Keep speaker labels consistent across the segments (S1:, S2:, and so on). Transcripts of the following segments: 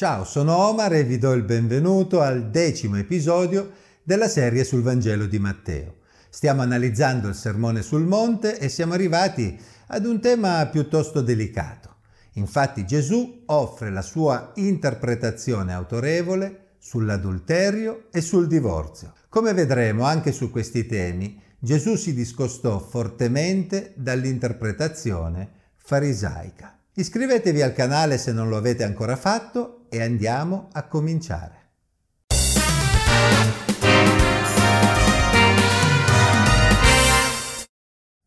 S1: Ciao, sono Omar e vi do il benvenuto al decimo episodio della serie sul Vangelo di Matteo. Stiamo analizzando il Sermone sul Monte e siamo arrivati ad un tema piuttosto delicato. Infatti Gesù offre la sua interpretazione autorevole sull'adulterio e sul divorzio. Come vedremo anche su questi temi, Gesù si discostò fortemente dall'interpretazione farisaica. Iscrivetevi al canale se non lo avete ancora fatto e andiamo a cominciare.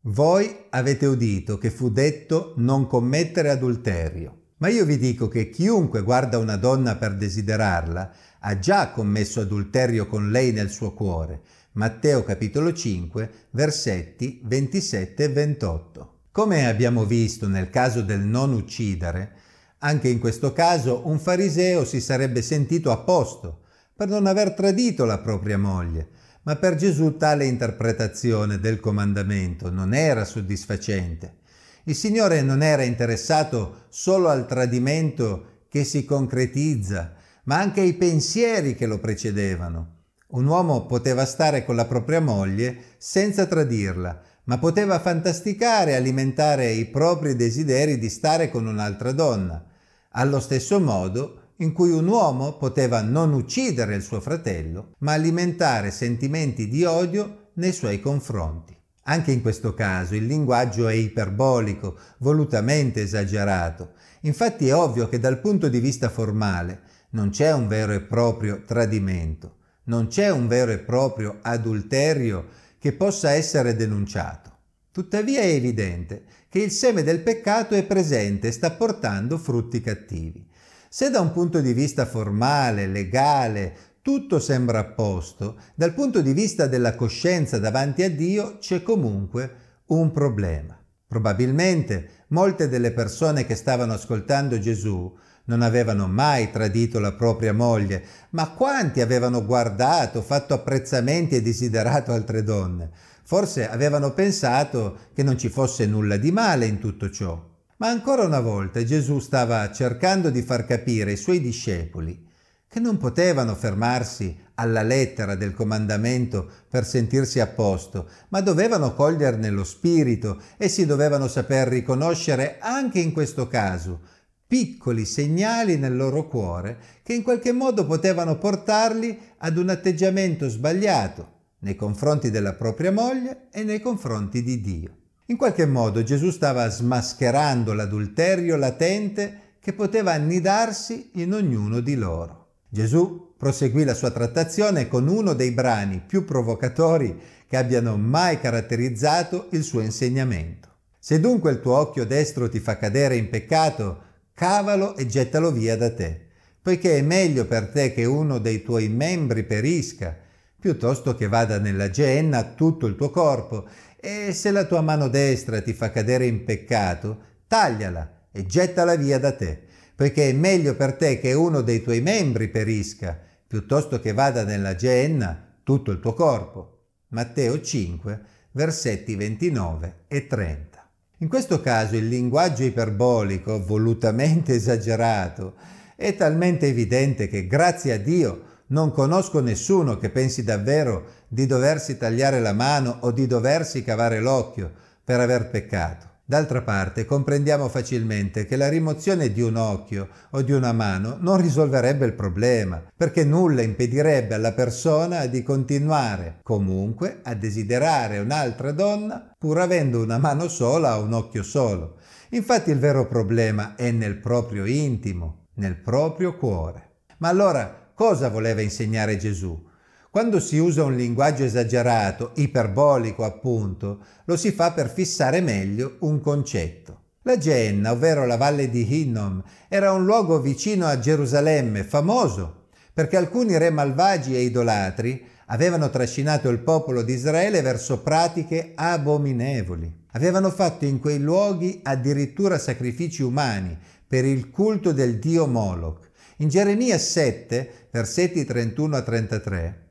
S1: Voi avete udito che fu detto non commettere adulterio, ma io vi dico che chiunque guarda una donna per desiderarla ha già commesso adulterio con lei nel suo cuore. Matteo capitolo 5, versetti 27 e 28. Come abbiamo visto nel caso del non uccidere, anche in questo caso un fariseo si sarebbe sentito a posto per non aver tradito la propria moglie, ma per Gesù tale interpretazione del comandamento non era soddisfacente. Il Signore non era interessato solo al tradimento che si concretizza, ma anche ai pensieri che lo precedevano. Un uomo poteva stare con la propria moglie senza tradirla, ma poteva fantasticare e alimentare i propri desideri di stare con un'altra donna. Allo stesso modo, in cui un uomo poteva non uccidere il suo fratello, ma alimentare sentimenti di odio nei suoi confronti. Anche in questo caso il linguaggio è iperbolico, volutamente esagerato. Infatti è ovvio che dal punto di vista formale non c'è un vero e proprio tradimento, non c'è un vero e proprio adulterio che possa essere denunciato. Tuttavia è evidente che il seme del peccato è presente e sta portando frutti cattivi. Se da un punto di vista formale, legale, tutto sembra a posto, dal punto di vista della coscienza davanti a Dio c'è comunque un problema. Probabilmente molte delle persone che stavano ascoltando Gesù non avevano mai tradito la propria moglie, ma quanti avevano guardato, fatto apprezzamenti e desiderato altre donne? Forse avevano pensato che non ci fosse nulla di male in tutto ciò. Ma ancora una volta Gesù stava cercando di far capire ai suoi discepoli che non potevano fermarsi alla lettera del comandamento per sentirsi a posto, ma dovevano coglierne lo spirito e si dovevano saper riconoscere anche in questo caso piccoli segnali nel loro cuore che in qualche modo potevano portarli ad un atteggiamento sbagliato nei confronti della propria moglie e nei confronti di Dio. In qualche modo Gesù stava smascherando l'adulterio latente che poteva annidarsi in ognuno di loro. Gesù proseguì la sua trattazione con uno dei brani più provocatori che abbiano mai caratterizzato il suo insegnamento. Se dunque il tuo occhio destro ti fa cadere in peccato, cavalo e gettalo via da te, poiché è meglio per te che uno dei tuoi membri perisca, piuttosto che vada nella genna tutto il tuo corpo e se la tua mano destra ti fa cadere in peccato, tagliala e gettala via da te, poiché è meglio per te che uno dei tuoi membri perisca, piuttosto che vada nella genna tutto il tuo corpo. Matteo 5, versetti 29 e 30. In questo caso il linguaggio iperbolico, volutamente esagerato, è talmente evidente che grazie a Dio non conosco nessuno che pensi davvero di doversi tagliare la mano o di doversi cavare l'occhio per aver peccato. D'altra parte comprendiamo facilmente che la rimozione di un occhio o di una mano non risolverebbe il problema, perché nulla impedirebbe alla persona di continuare comunque a desiderare un'altra donna pur avendo una mano sola o un occhio solo. Infatti il vero problema è nel proprio intimo, nel proprio cuore. Ma allora cosa voleva insegnare Gesù? Quando si usa un linguaggio esagerato, iperbolico appunto, lo si fa per fissare meglio un concetto. La Genna, ovvero la valle di Hinnom, era un luogo vicino a Gerusalemme, famoso, perché alcuni re malvagi e idolatri avevano trascinato il popolo di Israele verso pratiche abominevoli. Avevano fatto in quei luoghi addirittura sacrifici umani per il culto del dio Moloch in Geremia 7, versetti 31 a 33,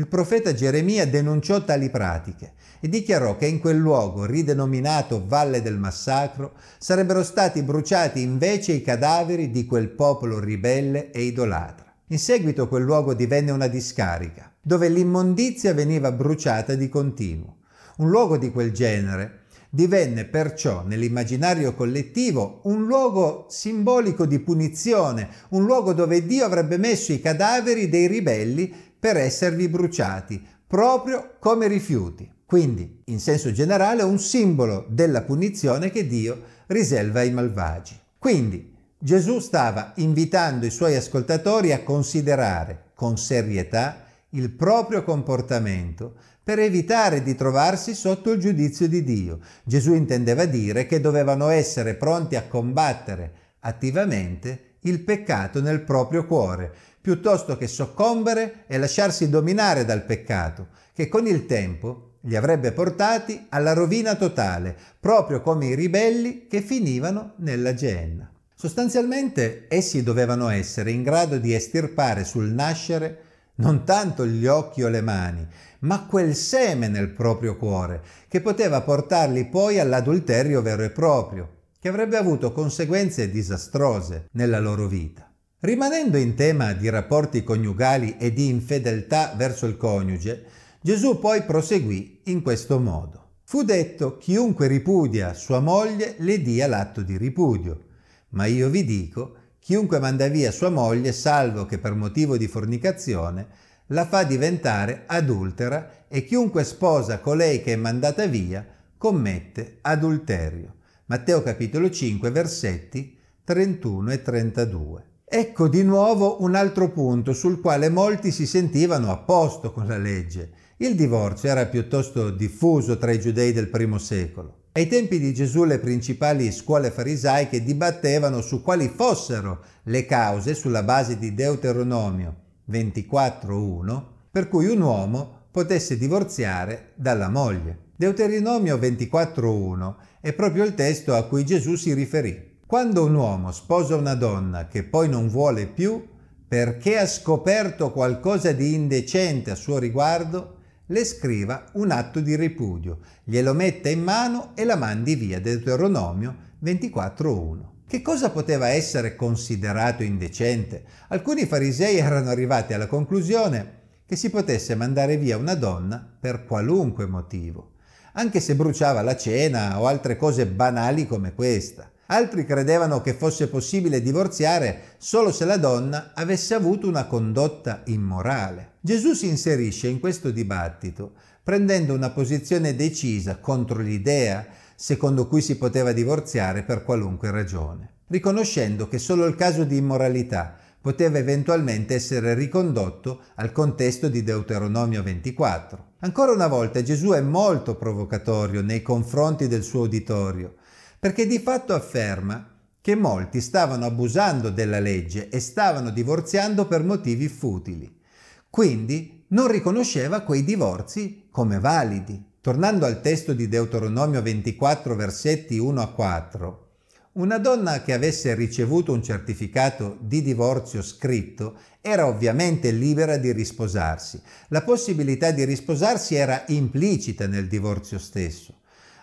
S1: Il profeta Geremia denunciò tali pratiche e dichiarò che in quel luogo, ridenominato Valle del Massacro, sarebbero stati bruciati invece i cadaveri di quel popolo ribelle e idolatra. In seguito quel luogo divenne una discarica, dove l'immondizia veniva bruciata di continuo. Un luogo di quel genere divenne perciò nell'immaginario collettivo un luogo simbolico di punizione, un luogo dove Dio avrebbe messo i cadaveri dei ribelli per esservi bruciati, proprio come rifiuti. Quindi, in senso generale, un simbolo della punizione che Dio riserva ai malvagi. Quindi, Gesù stava invitando i suoi ascoltatori a considerare con serietà il proprio comportamento per evitare di trovarsi sotto il giudizio di Dio. Gesù intendeva dire che dovevano essere pronti a combattere attivamente il peccato nel proprio cuore, piuttosto che soccombere e lasciarsi dominare dal peccato, che con il tempo li avrebbe portati alla rovina totale, proprio come i ribelli che finivano nella genna. Sostanzialmente essi dovevano essere in grado di estirpare sul nascere non tanto gli occhi o le mani, ma quel seme nel proprio cuore, che poteva portarli poi all'adulterio vero e proprio, che avrebbe avuto conseguenze disastrose nella loro vita. Rimanendo in tema di rapporti coniugali e di infedeltà verso il coniuge, Gesù poi proseguì in questo modo. Fu detto chiunque ripudia sua moglie le dia l'atto di ripudio, ma io vi dico chiunque manda via sua moglie salvo che per motivo di fornicazione la fa diventare adultera e chiunque sposa colei che è mandata via commette adulterio. Matteo capitolo 5 versetti 31 e 32. Ecco di nuovo un altro punto sul quale molti si sentivano a posto con la legge. Il divorzio era piuttosto diffuso tra i giudei del primo secolo. Ai tempi di Gesù le principali scuole farisaiche dibattevano su quali fossero le cause sulla base di Deuteronomio 24.1 per cui un uomo potesse divorziare dalla moglie. Deuteronomio 24.1 è proprio il testo a cui Gesù si riferì. Quando un uomo sposa una donna che poi non vuole più perché ha scoperto qualcosa di indecente a suo riguardo, le scriva un atto di ripudio, glielo metta in mano e la mandi via. Deuteronomio 24.1. Che cosa poteva essere considerato indecente? Alcuni farisei erano arrivati alla conclusione che si potesse mandare via una donna per qualunque motivo, anche se bruciava la cena o altre cose banali come questa. Altri credevano che fosse possibile divorziare solo se la donna avesse avuto una condotta immorale. Gesù si inserisce in questo dibattito prendendo una posizione decisa contro l'idea secondo cui si poteva divorziare per qualunque ragione, riconoscendo che solo il caso di immoralità poteva eventualmente essere ricondotto al contesto di Deuteronomio 24. Ancora una volta Gesù è molto provocatorio nei confronti del suo uditorio, perché di fatto afferma che molti stavano abusando della legge e stavano divorziando per motivi futili. Quindi non riconosceva quei divorzi come validi. Tornando al testo di Deuteronomio 24 versetti 1 a 4, una donna che avesse ricevuto un certificato di divorzio scritto era ovviamente libera di risposarsi. La possibilità di risposarsi era implicita nel divorzio stesso.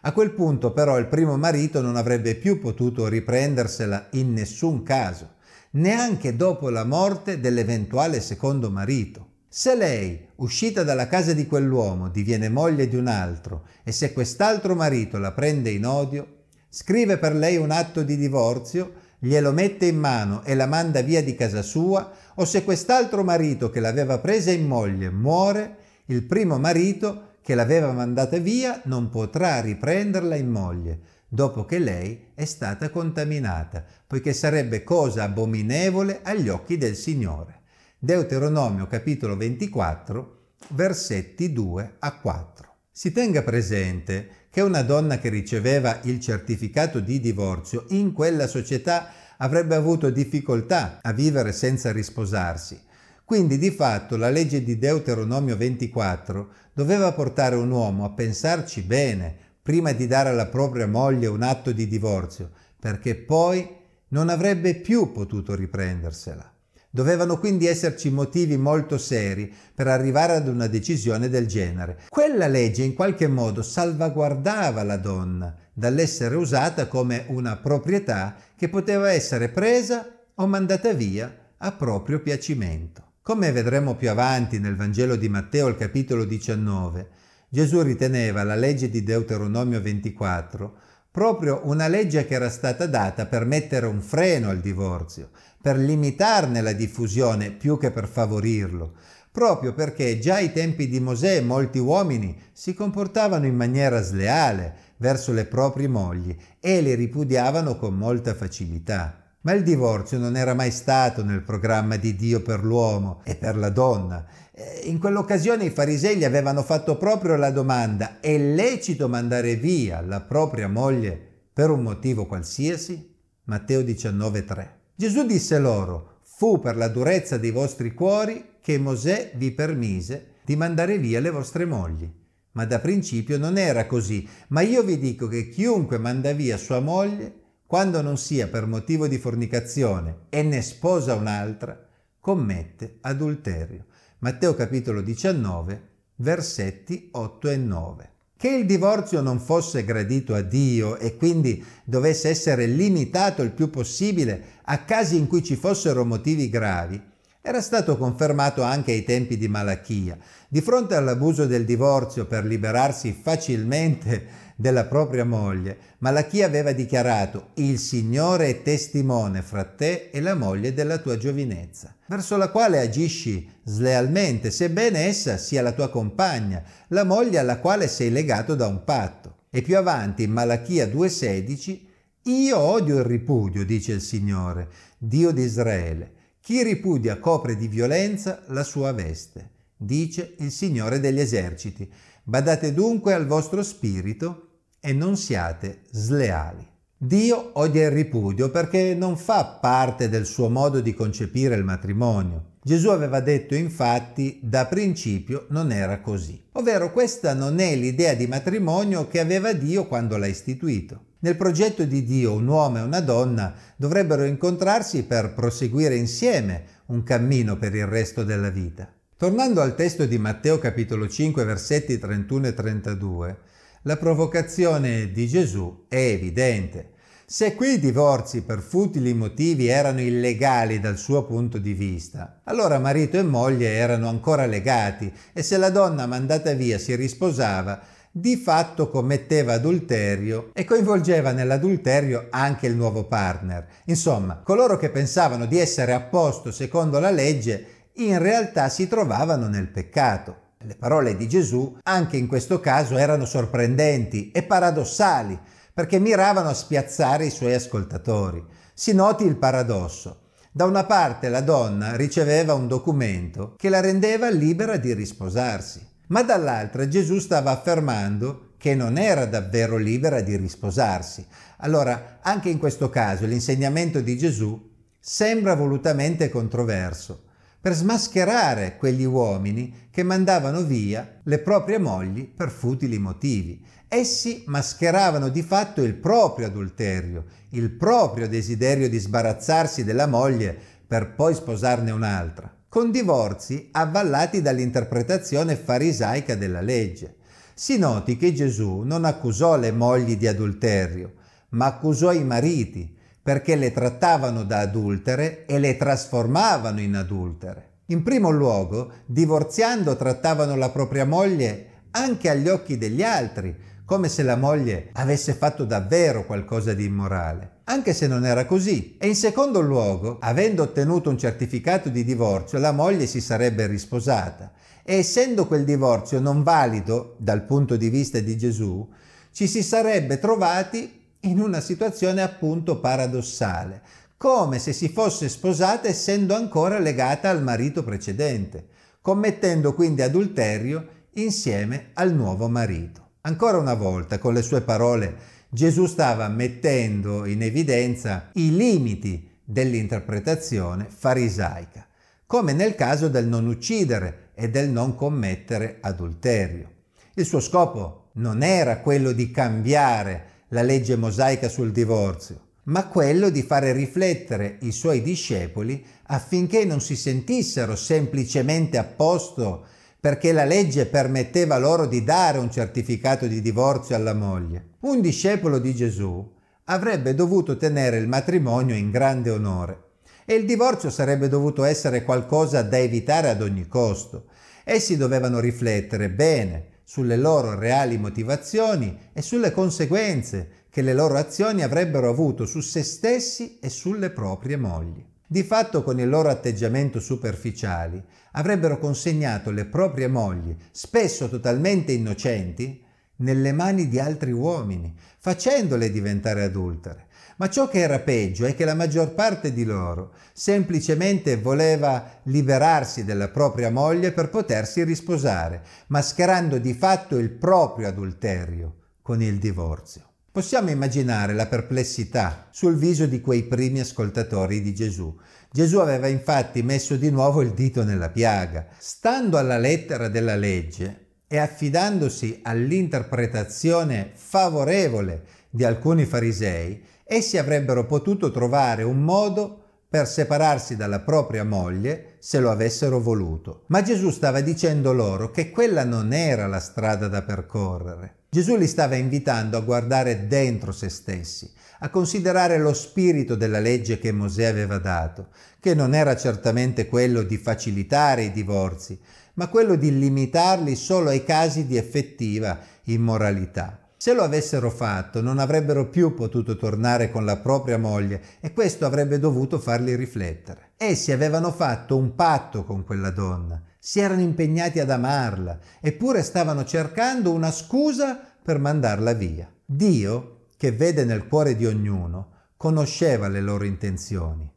S1: A quel punto però il primo marito non avrebbe più potuto riprendersela in nessun caso, neanche dopo la morte dell'eventuale secondo marito. Se lei, uscita dalla casa di quell'uomo, diviene moglie di un altro e se quest'altro marito la prende in odio, scrive per lei un atto di divorzio, glielo mette in mano e la manda via di casa sua, o se quest'altro marito che l'aveva presa in moglie muore, il primo marito che l'aveva mandata via non potrà riprenderla in moglie, dopo che lei è stata contaminata, poiché sarebbe cosa abominevole agli occhi del Signore. Deuteronomio capitolo 24, versetti 2 a 4. Si tenga presente che una donna che riceveva il certificato di divorzio in quella società avrebbe avuto difficoltà a vivere senza risposarsi quindi di fatto la legge di Deuteronomio 24 doveva portare un uomo a pensarci bene prima di dare alla propria moglie un atto di divorzio, perché poi non avrebbe più potuto riprendersela. Dovevano quindi esserci motivi molto seri per arrivare ad una decisione del genere. Quella legge in qualche modo salvaguardava la donna dall'essere usata come una proprietà che poteva essere presa o mandata via a proprio piacimento. Come vedremo più avanti nel Vangelo di Matteo al capitolo 19, Gesù riteneva la legge di Deuteronomio 24 proprio una legge che era stata data per mettere un freno al divorzio, per limitarne la diffusione più che per favorirlo, proprio perché già ai tempi di Mosè molti uomini si comportavano in maniera sleale verso le proprie mogli e le ripudiavano con molta facilità. Ma il divorzio non era mai stato nel programma di Dio per l'uomo e per la donna. Eh, in quell'occasione i farisei gli avevano fatto proprio la domanda, è lecito mandare via la propria moglie per un motivo qualsiasi? Matteo 19,3. Gesù disse loro, fu per la durezza dei vostri cuori che Mosè vi permise di mandare via le vostre mogli. Ma da principio non era così, ma io vi dico che chiunque manda via sua moglie quando non sia per motivo di fornicazione e ne sposa un'altra, commette adulterio. Matteo capitolo 19, versetti 8 e 9. Che il divorzio non fosse gradito a Dio e quindi dovesse essere limitato il più possibile a casi in cui ci fossero motivi gravi, era stato confermato anche ai tempi di Malachia. Di fronte all'abuso del divorzio per liberarsi facilmente della propria moglie, Malachia aveva dichiarato il Signore è testimone fra te e la moglie della tua giovinezza, verso la quale agisci slealmente, sebbene essa sia la tua compagna, la moglie alla quale sei legato da un patto. E più avanti, in Malachia 2,16, io odio il ripudio, dice il Signore, Dio di Israele. Chi ripudia copre di violenza la sua veste, dice il Signore degli eserciti. Badate dunque al vostro spirito e non siate sleali. Dio odia il ripudio perché non fa parte del suo modo di concepire il matrimonio. Gesù aveva detto infatti da principio non era così. Ovvero questa non è l'idea di matrimonio che aveva Dio quando l'ha istituito. Nel progetto di Dio un uomo e una donna dovrebbero incontrarsi per proseguire insieme un cammino per il resto della vita. Tornando al testo di Matteo capitolo 5 versetti 31 e 32, la provocazione di Gesù è evidente. Se quei divorzi per futili motivi erano illegali dal suo punto di vista, allora marito e moglie erano ancora legati e se la donna mandata via si risposava, di fatto commetteva adulterio e coinvolgeva nell'adulterio anche il nuovo partner. Insomma, coloro che pensavano di essere a posto secondo la legge in realtà si trovavano nel peccato. Le parole di Gesù anche in questo caso erano sorprendenti e paradossali perché miravano a spiazzare i suoi ascoltatori. Si noti il paradosso. Da una parte la donna riceveva un documento che la rendeva libera di risposarsi, ma dall'altra Gesù stava affermando che non era davvero libera di risposarsi. Allora, anche in questo caso l'insegnamento di Gesù sembra volutamente controverso per smascherare quegli uomini che mandavano via le proprie mogli per futili motivi. Essi mascheravano di fatto il proprio adulterio, il proprio desiderio di sbarazzarsi della moglie per poi sposarne un'altra, con divorzi avvallati dall'interpretazione farisaica della legge. Si noti che Gesù non accusò le mogli di adulterio, ma accusò i mariti, perché le trattavano da adultere e le trasformavano in adultere. In primo luogo, divorziando trattavano la propria moglie anche agli occhi degli altri, come se la moglie avesse fatto davvero qualcosa di immorale, anche se non era così. E in secondo luogo, avendo ottenuto un certificato di divorzio, la moglie si sarebbe risposata. E essendo quel divorzio non valido dal punto di vista di Gesù, ci si sarebbe trovati in una situazione appunto paradossale, come se si fosse sposata essendo ancora legata al marito precedente, commettendo quindi adulterio insieme al nuovo marito. Ancora una volta, con le sue parole, Gesù stava mettendo in evidenza i limiti dell'interpretazione farisaica, come nel caso del non uccidere e del non commettere adulterio. Il suo scopo non era quello di cambiare la legge mosaica sul divorzio, ma quello di fare riflettere i suoi discepoli affinché non si sentissero semplicemente a posto perché la legge permetteva loro di dare un certificato di divorzio alla moglie. Un discepolo di Gesù avrebbe dovuto tenere il matrimonio in grande onore e il divorzio sarebbe dovuto essere qualcosa da evitare ad ogni costo. Essi dovevano riflettere bene sulle loro reali motivazioni e sulle conseguenze che le loro azioni avrebbero avuto su se stessi e sulle proprie mogli. Di fatto con il loro atteggiamento superficiali avrebbero consegnato le proprie mogli, spesso totalmente innocenti, nelle mani di altri uomini, facendole diventare adultere. Ma ciò che era peggio è che la maggior parte di loro semplicemente voleva liberarsi della propria moglie per potersi risposare, mascherando di fatto il proprio adulterio con il divorzio. Possiamo immaginare la perplessità sul viso di quei primi ascoltatori di Gesù. Gesù aveva infatti messo di nuovo il dito nella piaga. Stando alla lettera della legge e affidandosi all'interpretazione favorevole di alcuni farisei, essi avrebbero potuto trovare un modo per separarsi dalla propria moglie se lo avessero voluto. Ma Gesù stava dicendo loro che quella non era la strada da percorrere. Gesù li stava invitando a guardare dentro se stessi, a considerare lo spirito della legge che Mosè aveva dato, che non era certamente quello di facilitare i divorzi, ma quello di limitarli solo ai casi di effettiva immoralità. Se lo avessero fatto non avrebbero più potuto tornare con la propria moglie e questo avrebbe dovuto farli riflettere. Essi avevano fatto un patto con quella donna, si erano impegnati ad amarla, eppure stavano cercando una scusa per mandarla via. Dio, che vede nel cuore di ognuno, conosceva le loro intenzioni.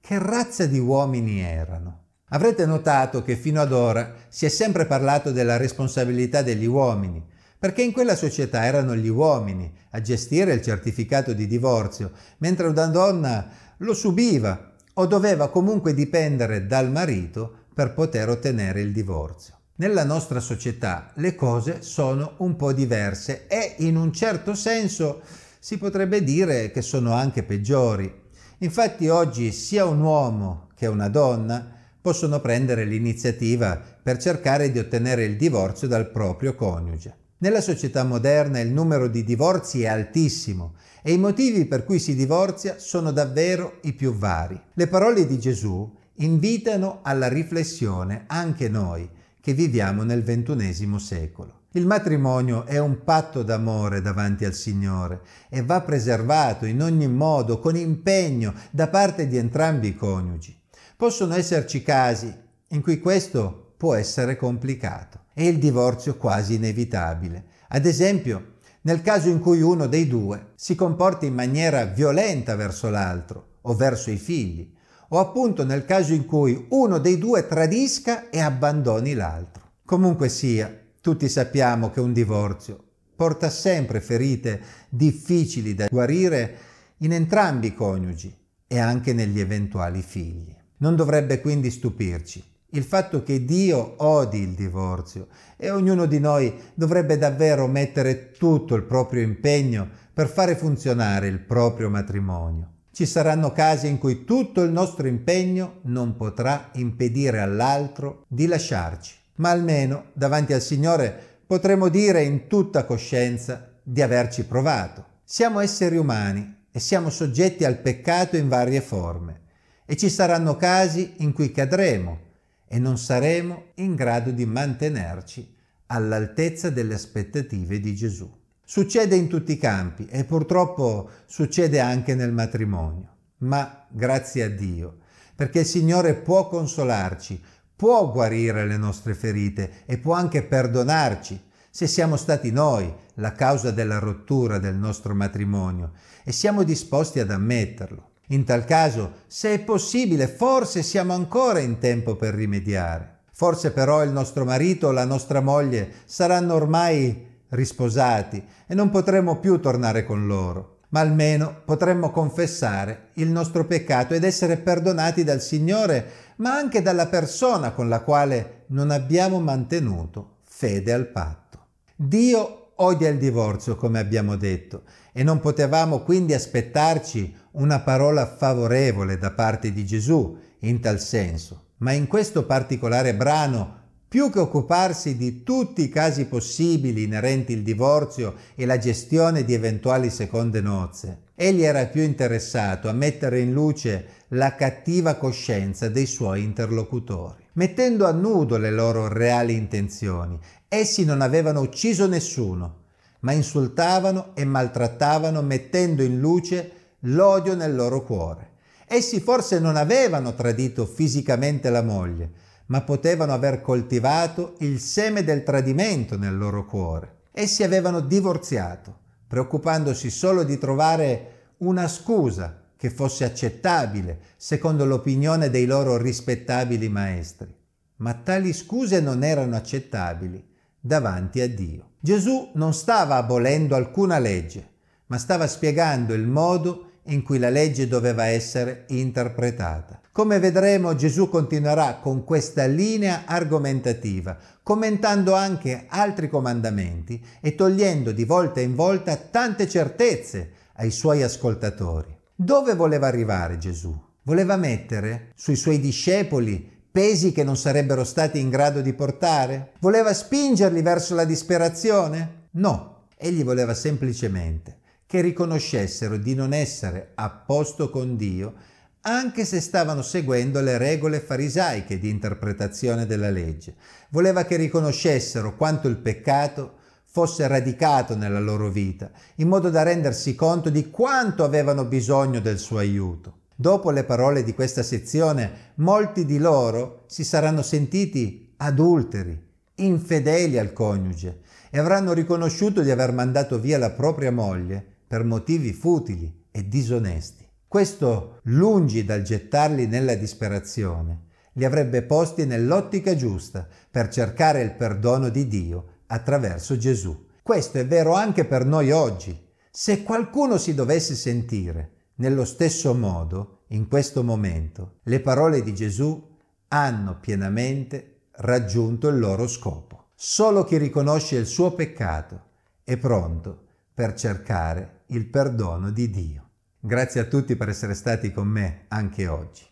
S1: Che razza di uomini erano? Avrete notato che fino ad ora si è sempre parlato della responsabilità degli uomini, perché in quella società erano gli uomini a gestire il certificato di divorzio, mentre una donna lo subiva o doveva comunque dipendere dal marito per poter ottenere il divorzio. Nella nostra società le cose sono un po' diverse e in un certo senso si potrebbe dire che sono anche peggiori. Infatti oggi sia un uomo che una donna possono prendere l'iniziativa per cercare di ottenere il divorzio dal proprio coniuge. Nella società moderna il numero di divorzi è altissimo e i motivi per cui si divorzia sono davvero i più vari. Le parole di Gesù invitano alla riflessione anche noi che viviamo nel ventunesimo secolo. Il matrimonio è un patto d'amore davanti al Signore e va preservato in ogni modo con impegno da parte di entrambi i coniugi. Possono esserci casi in cui questo può essere complicato e il divorzio quasi inevitabile. Ad esempio, nel caso in cui uno dei due si comporti in maniera violenta verso l'altro o verso i figli, o appunto nel caso in cui uno dei due tradisca e abbandoni l'altro. Comunque sia, tutti sappiamo che un divorzio porta sempre ferite difficili da guarire in entrambi i coniugi e anche negli eventuali figli. Non dovrebbe quindi stupirci il fatto che Dio odi il divorzio e ognuno di noi dovrebbe davvero mettere tutto il proprio impegno per fare funzionare il proprio matrimonio. Ci saranno casi in cui tutto il nostro impegno non potrà impedire all'altro di lasciarci, ma almeno davanti al Signore potremo dire in tutta coscienza di averci provato. Siamo esseri umani e siamo soggetti al peccato in varie forme e ci saranno casi in cui cadremo e non saremo in grado di mantenerci all'altezza delle aspettative di Gesù. Succede in tutti i campi e purtroppo succede anche nel matrimonio, ma grazie a Dio, perché il Signore può consolarci, può guarire le nostre ferite e può anche perdonarci se siamo stati noi la causa della rottura del nostro matrimonio e siamo disposti ad ammetterlo. In tal caso, se è possibile, forse siamo ancora in tempo per rimediare. Forse però il nostro marito o la nostra moglie saranno ormai risposati e non potremo più tornare con loro, ma almeno potremmo confessare il nostro peccato ed essere perdonati dal Signore, ma anche dalla persona con la quale non abbiamo mantenuto fede al patto. Dio odia il divorzio, come abbiamo detto, e non potevamo quindi aspettarci una parola favorevole da parte di Gesù in tal senso, ma in questo particolare brano più che occuparsi di tutti i casi possibili inerenti il divorzio e la gestione di eventuali seconde nozze, egli era più interessato a mettere in luce la cattiva coscienza dei suoi interlocutori, mettendo a nudo le loro reali intenzioni. Essi non avevano ucciso nessuno, ma insultavano e maltrattavano mettendo in luce l'odio nel loro cuore. Essi forse non avevano tradito fisicamente la moglie, ma potevano aver coltivato il seme del tradimento nel loro cuore. Essi avevano divorziato, preoccupandosi solo di trovare una scusa che fosse accettabile secondo l'opinione dei loro rispettabili maestri. Ma tali scuse non erano accettabili davanti a Dio. Gesù non stava abolendo alcuna legge, ma stava spiegando il modo in cui la legge doveva essere interpretata. Come vedremo Gesù continuerà con questa linea argomentativa, commentando anche altri comandamenti e togliendo di volta in volta tante certezze ai suoi ascoltatori. Dove voleva arrivare Gesù? Voleva mettere sui suoi discepoli pesi che non sarebbero stati in grado di portare? Voleva spingerli verso la disperazione? No, egli voleva semplicemente che riconoscessero di non essere a posto con Dio anche se stavano seguendo le regole farisaiche di interpretazione della legge. Voleva che riconoscessero quanto il peccato fosse radicato nella loro vita, in modo da rendersi conto di quanto avevano bisogno del suo aiuto. Dopo le parole di questa sezione, molti di loro si saranno sentiti adulteri, infedeli al coniuge e avranno riconosciuto di aver mandato via la propria moglie per motivi futili e disonesti. Questo, lungi dal gettarli nella disperazione, li avrebbe posti nell'ottica giusta per cercare il perdono di Dio attraverso Gesù. Questo è vero anche per noi oggi. Se qualcuno si dovesse sentire nello stesso modo, in questo momento, le parole di Gesù hanno pienamente raggiunto il loro scopo. Solo chi riconosce il suo peccato è pronto per cercare il perdono di Dio. Grazie a tutti per essere stati con me anche oggi.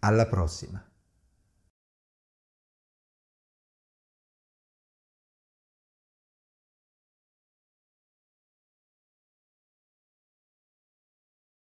S1: Alla prossima.